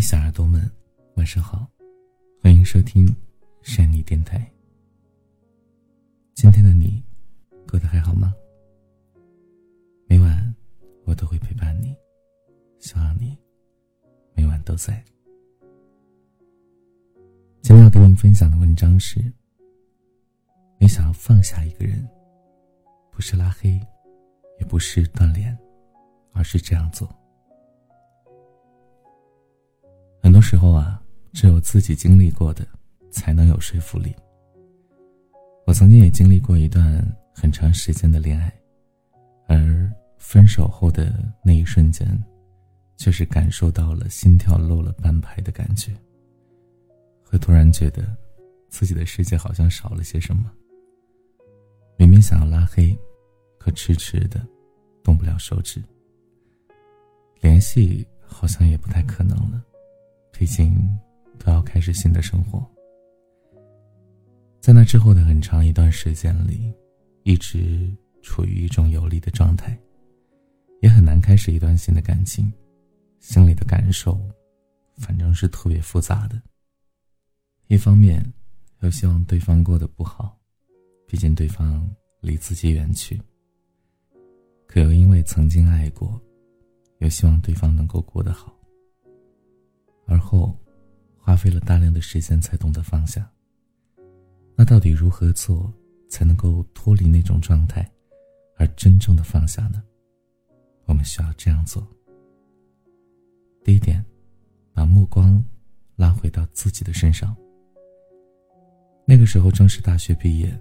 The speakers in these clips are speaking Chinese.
小耳朵们，晚上好，欢迎收听山妮电台。今天的你过得还好吗？每晚我都会陪伴你，希望你每晚都在。今天要跟您分享的文章是：你想要放下一个人，不是拉黑，也不是断联，而是这样做。多时候啊，只有自己经历过的，才能有说服力。我曾经也经历过一段很长时间的恋爱，而分手后的那一瞬间，却是感受到了心跳漏了半拍的感觉。会突然觉得，自己的世界好像少了些什么。明明想要拉黑，可迟迟的动不了手指。联系好像也不太可能了。毕竟，都要开始新的生活。在那之后的很长一段时间里，一直处于一种游离的状态，也很难开始一段新的感情。心里的感受，反正是特别复杂的。一方面，又希望对方过得不好，毕竟对方离自己远去；可又因为曾经爱过，又希望对方能够过得好。而后，花费了大量的时间才懂得放下。那到底如何做才能够脱离那种状态，而真正的放下呢？我们需要这样做。第一点，把目光拉回到自己的身上。那个时候正是大学毕业，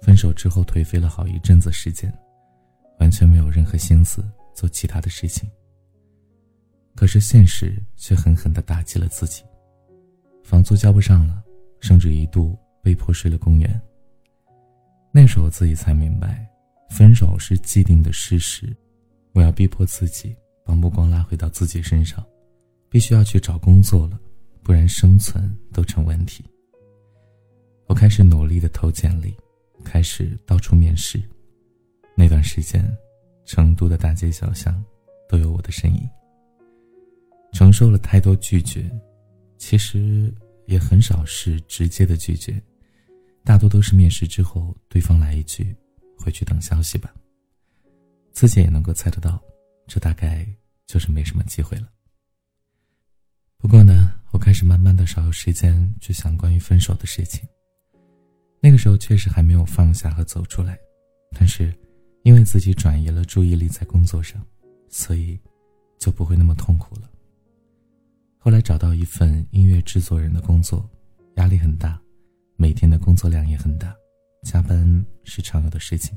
分手之后颓废了好一阵子时间，完全没有任何心思做其他的事情。可是现实却狠狠地打击了自己，房租交不上了，甚至一度被迫睡了公园。那时候自己才明白，分手是既定的事实，我要逼迫自己把目光拉回到自己身上，必须要去找工作了，不然生存都成问题。我开始努力的投简历，开始到处面试。那段时间，成都的大街小巷都有我的身影。承受了太多拒绝，其实也很少是直接的拒绝，大多都是面试之后对方来一句“回去等消息吧”，自己也能够猜得到，这大概就是没什么机会了。不过呢，我开始慢慢的少有时间去想关于分手的事情。那个时候确实还没有放下和走出来，但是因为自己转移了注意力在工作上，所以就不会那么痛苦了。后来找到一份音乐制作人的工作，压力很大，每天的工作量也很大，加班是常有的事情。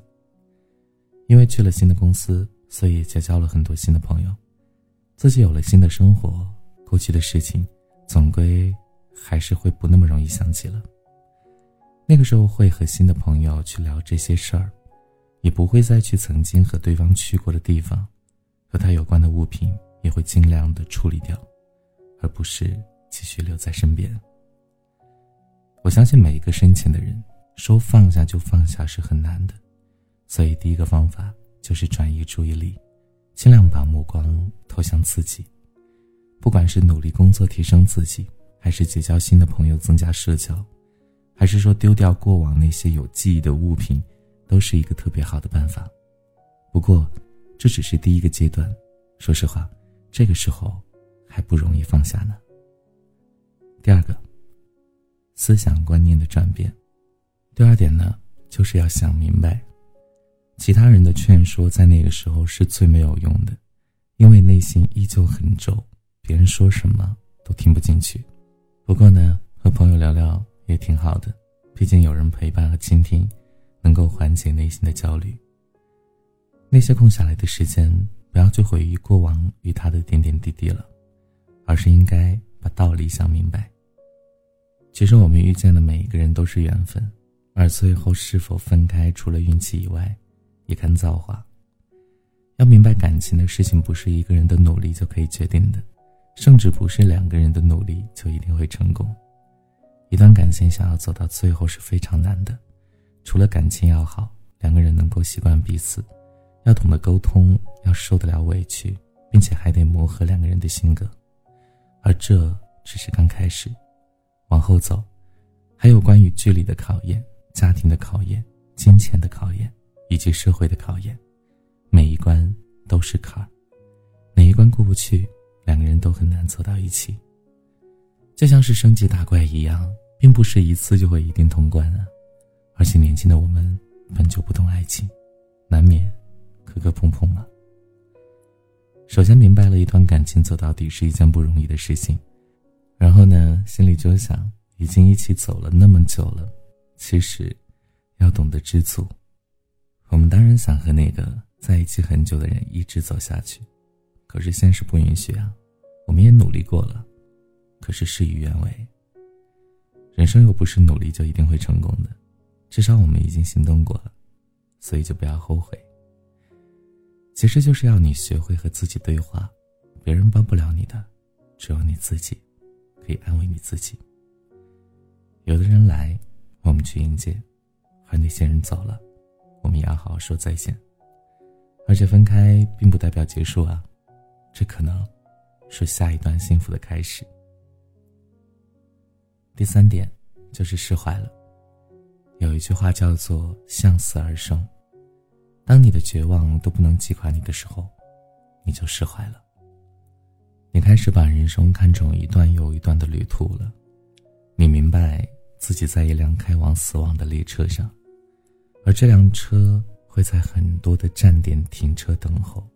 因为去了新的公司，所以结交了很多新的朋友，自己有了新的生活，过去的事情总归还是会不那么容易想起了。那个时候会和新的朋友去聊这些事儿，也不会再去曾经和对方去过的地方，和他有关的物品也会尽量的处理掉。而不是继续留在身边。我相信每一个深情的人，说放下就放下是很难的，所以第一个方法就是转移注意力，尽量把目光投向自己。不管是努力工作提升自己，还是结交新的朋友增加社交，还是说丢掉过往那些有记忆的物品，都是一个特别好的办法。不过，这只是第一个阶段。说实话，这个时候。还不容易放下呢。第二个，思想观念的转变。第二点呢，就是要想明白，其他人的劝说在那个时候是最没有用的，因为内心依旧很皱，别人说什么都听不进去。不过呢，和朋友聊聊也挺好的，毕竟有人陪伴和倾听，能够缓解内心的焦虑。那些空下来的时间，不要去回忆过往与他的点点滴滴了。而是应该把道理想明白。其实我们遇见的每一个人都是缘分，而最后是否分开，除了运气以外，也看造化。要明白，感情的事情不是一个人的努力就可以决定的，甚至不是两个人的努力就一定会成功。一段感情想要走到最后是非常难的，除了感情要好，两个人能够习惯彼此，要懂得沟通，要受得了委屈，并且还得磨合两个人的性格。而这只是刚开始。往后走，还有关于距离的考验、家庭的考验、金钱的考验，以及社会的考验。每一关都是坎儿，哪一关过不去，两个人都很难走到一起。就像是升级打怪一样，并不是一次就会一定通关啊。而且年轻的我们本就不懂爱情，难免磕磕碰碰啊。首先明白了一段感情走到底是一件不容易的事情，然后呢，心里就想，已经一起走了那么久了，其实要懂得知足。我们当然想和那个。在一起很久的人一直走下去，可是现实不允许啊！我们也努力过了，可是事与愿违。人生又不是努力就一定会成功的，至少我们已经行动过了，所以就不要后悔。其实就是要你学会和自己对话，别人帮不了你的，只有你自己可以安慰你自己。有的人来，我们去迎接；而那些人走了，我们也要好好说再见。而且分开并不代表结束啊，这可能是下一段幸福的开始。第三点就是释怀了。有一句话叫做“向死而生”，当你的绝望都不能击垮你的时候，你就释怀了。你开始把人生看成一段又一段的旅途了，你明白自己在一辆开往死亡的列车上，而这辆车。会在很多的站点停车等候，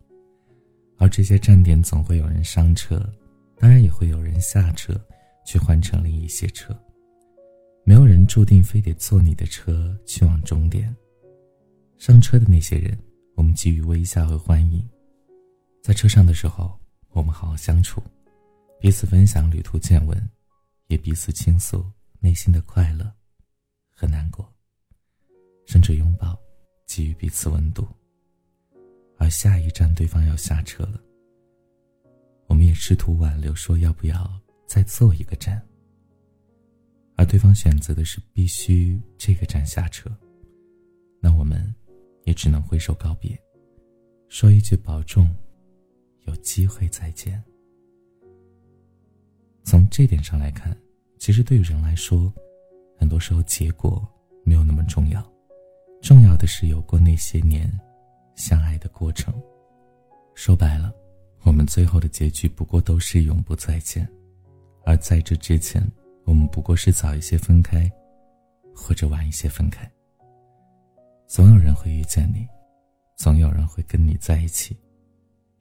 而这些站点总会有人上车，当然也会有人下车，去换乘另一些车。没有人注定非得坐你的车去往终点。上车的那些人，我们给予微笑和欢迎。在车上的时候，我们好好相处，彼此分享旅途见闻，也彼此倾诉内心的快乐和难过，甚至拥抱。给予彼此温度，而下一站对方要下车了，我们也试图挽留，说要不要再坐一个站。而对方选择的是必须这个站下车，那我们也只能挥手告别，说一句保重，有机会再见。从这点上来看，其实对于人来说，很多时候结果没有那么重要。重要的是有过那些年相爱的过程。说白了，我们最后的结局不过都是永不再见，而在这之前，我们不过是早一些分开，或者晚一些分开。总有人会遇见你，总有人会跟你在一起，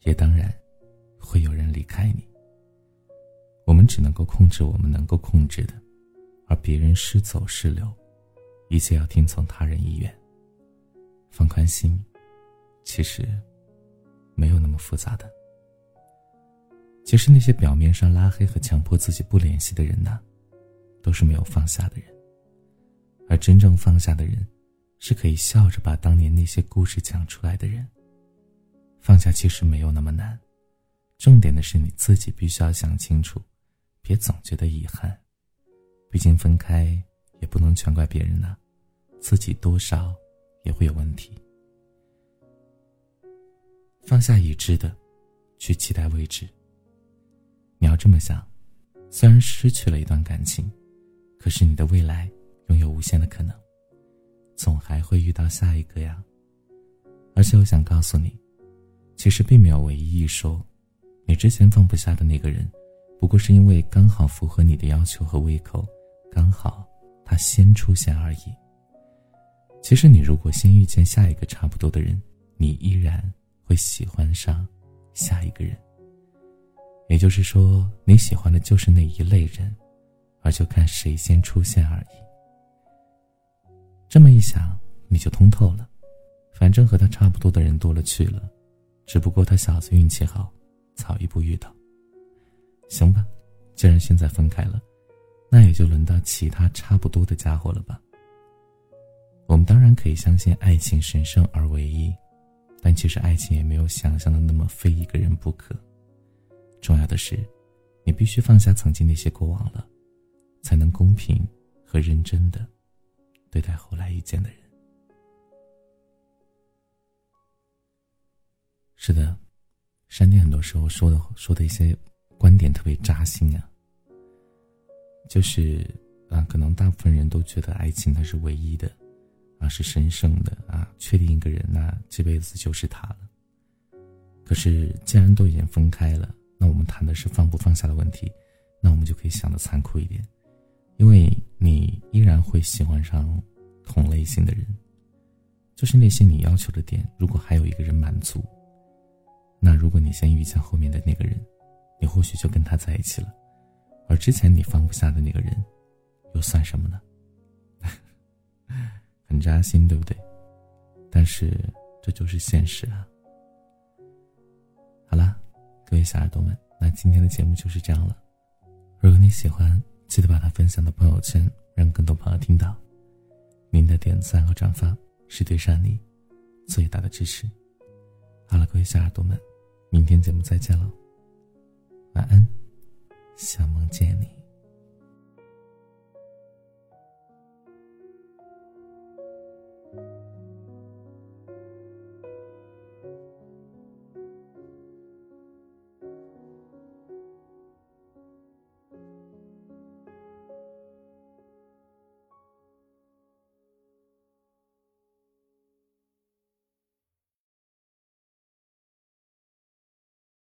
也当然会有人离开你。我们只能够控制我们能够控制的，而别人是走是留，一切要听从他人意愿。放宽心，其实没有那么复杂的。其实那些表面上拉黑和强迫自己不联系的人呢，都是没有放下的人。而真正放下的人，是可以笑着把当年那些故事讲出来的人。放下其实没有那么难，重点的是你自己必须要想清楚，别总觉得遗憾。毕竟分开也不能全怪别人呐，自己多少。也会有问题。放下已知的，去期待未知。你要这么想：虽然失去了一段感情，可是你的未来拥有无限的可能，总还会遇到下一个呀。而且我想告诉你，其实并没有唯一一说，你之前放不下的那个人，不过是因为刚好符合你的要求和胃口，刚好他先出现而已。其实，你如果先遇见下一个差不多的人，你依然会喜欢上下一个人。也就是说，你喜欢的就是那一类人，而就看谁先出现而已。这么一想，你就通透了。反正和他差不多的人多了去了，只不过他小子运气好，早一步遇到。行吧，既然现在分开了，那也就轮到其他差不多的家伙了吧。我们当然可以相信爱情神圣而唯一，但其实爱情也没有想象的那么非一个人不可。重要的是，你必须放下曾经那些过往了，才能公平和认真的对待后来遇见的人。是的，山田很多时候说的说的一些观点特别扎心啊。就是啊，可能大部分人都觉得爱情它是唯一的，啊是神圣的啊，确定一个人那这辈子就是他了。可是既然都已经分开了，那我们谈的是放不放下的问题，那我们就可以想的残酷一点，因为你依然会喜欢上同类型的人，就是那些你要求的点，如果还有一个人满足，那如果你先遇见后面的那个人，你或许就跟他在一起了。而之前你放不下的那个人，又算什么呢？很扎心，对不对？但是这就是现实啊。好啦，各位小耳朵们，那今天的节目就是这样了。如果你喜欢，记得把它分享到朋友圈，让更多朋友听到。您的点赞和转发是对善你最大的支持。好了，各位小耳朵们，明天节目再见喽，晚安。想梦见你。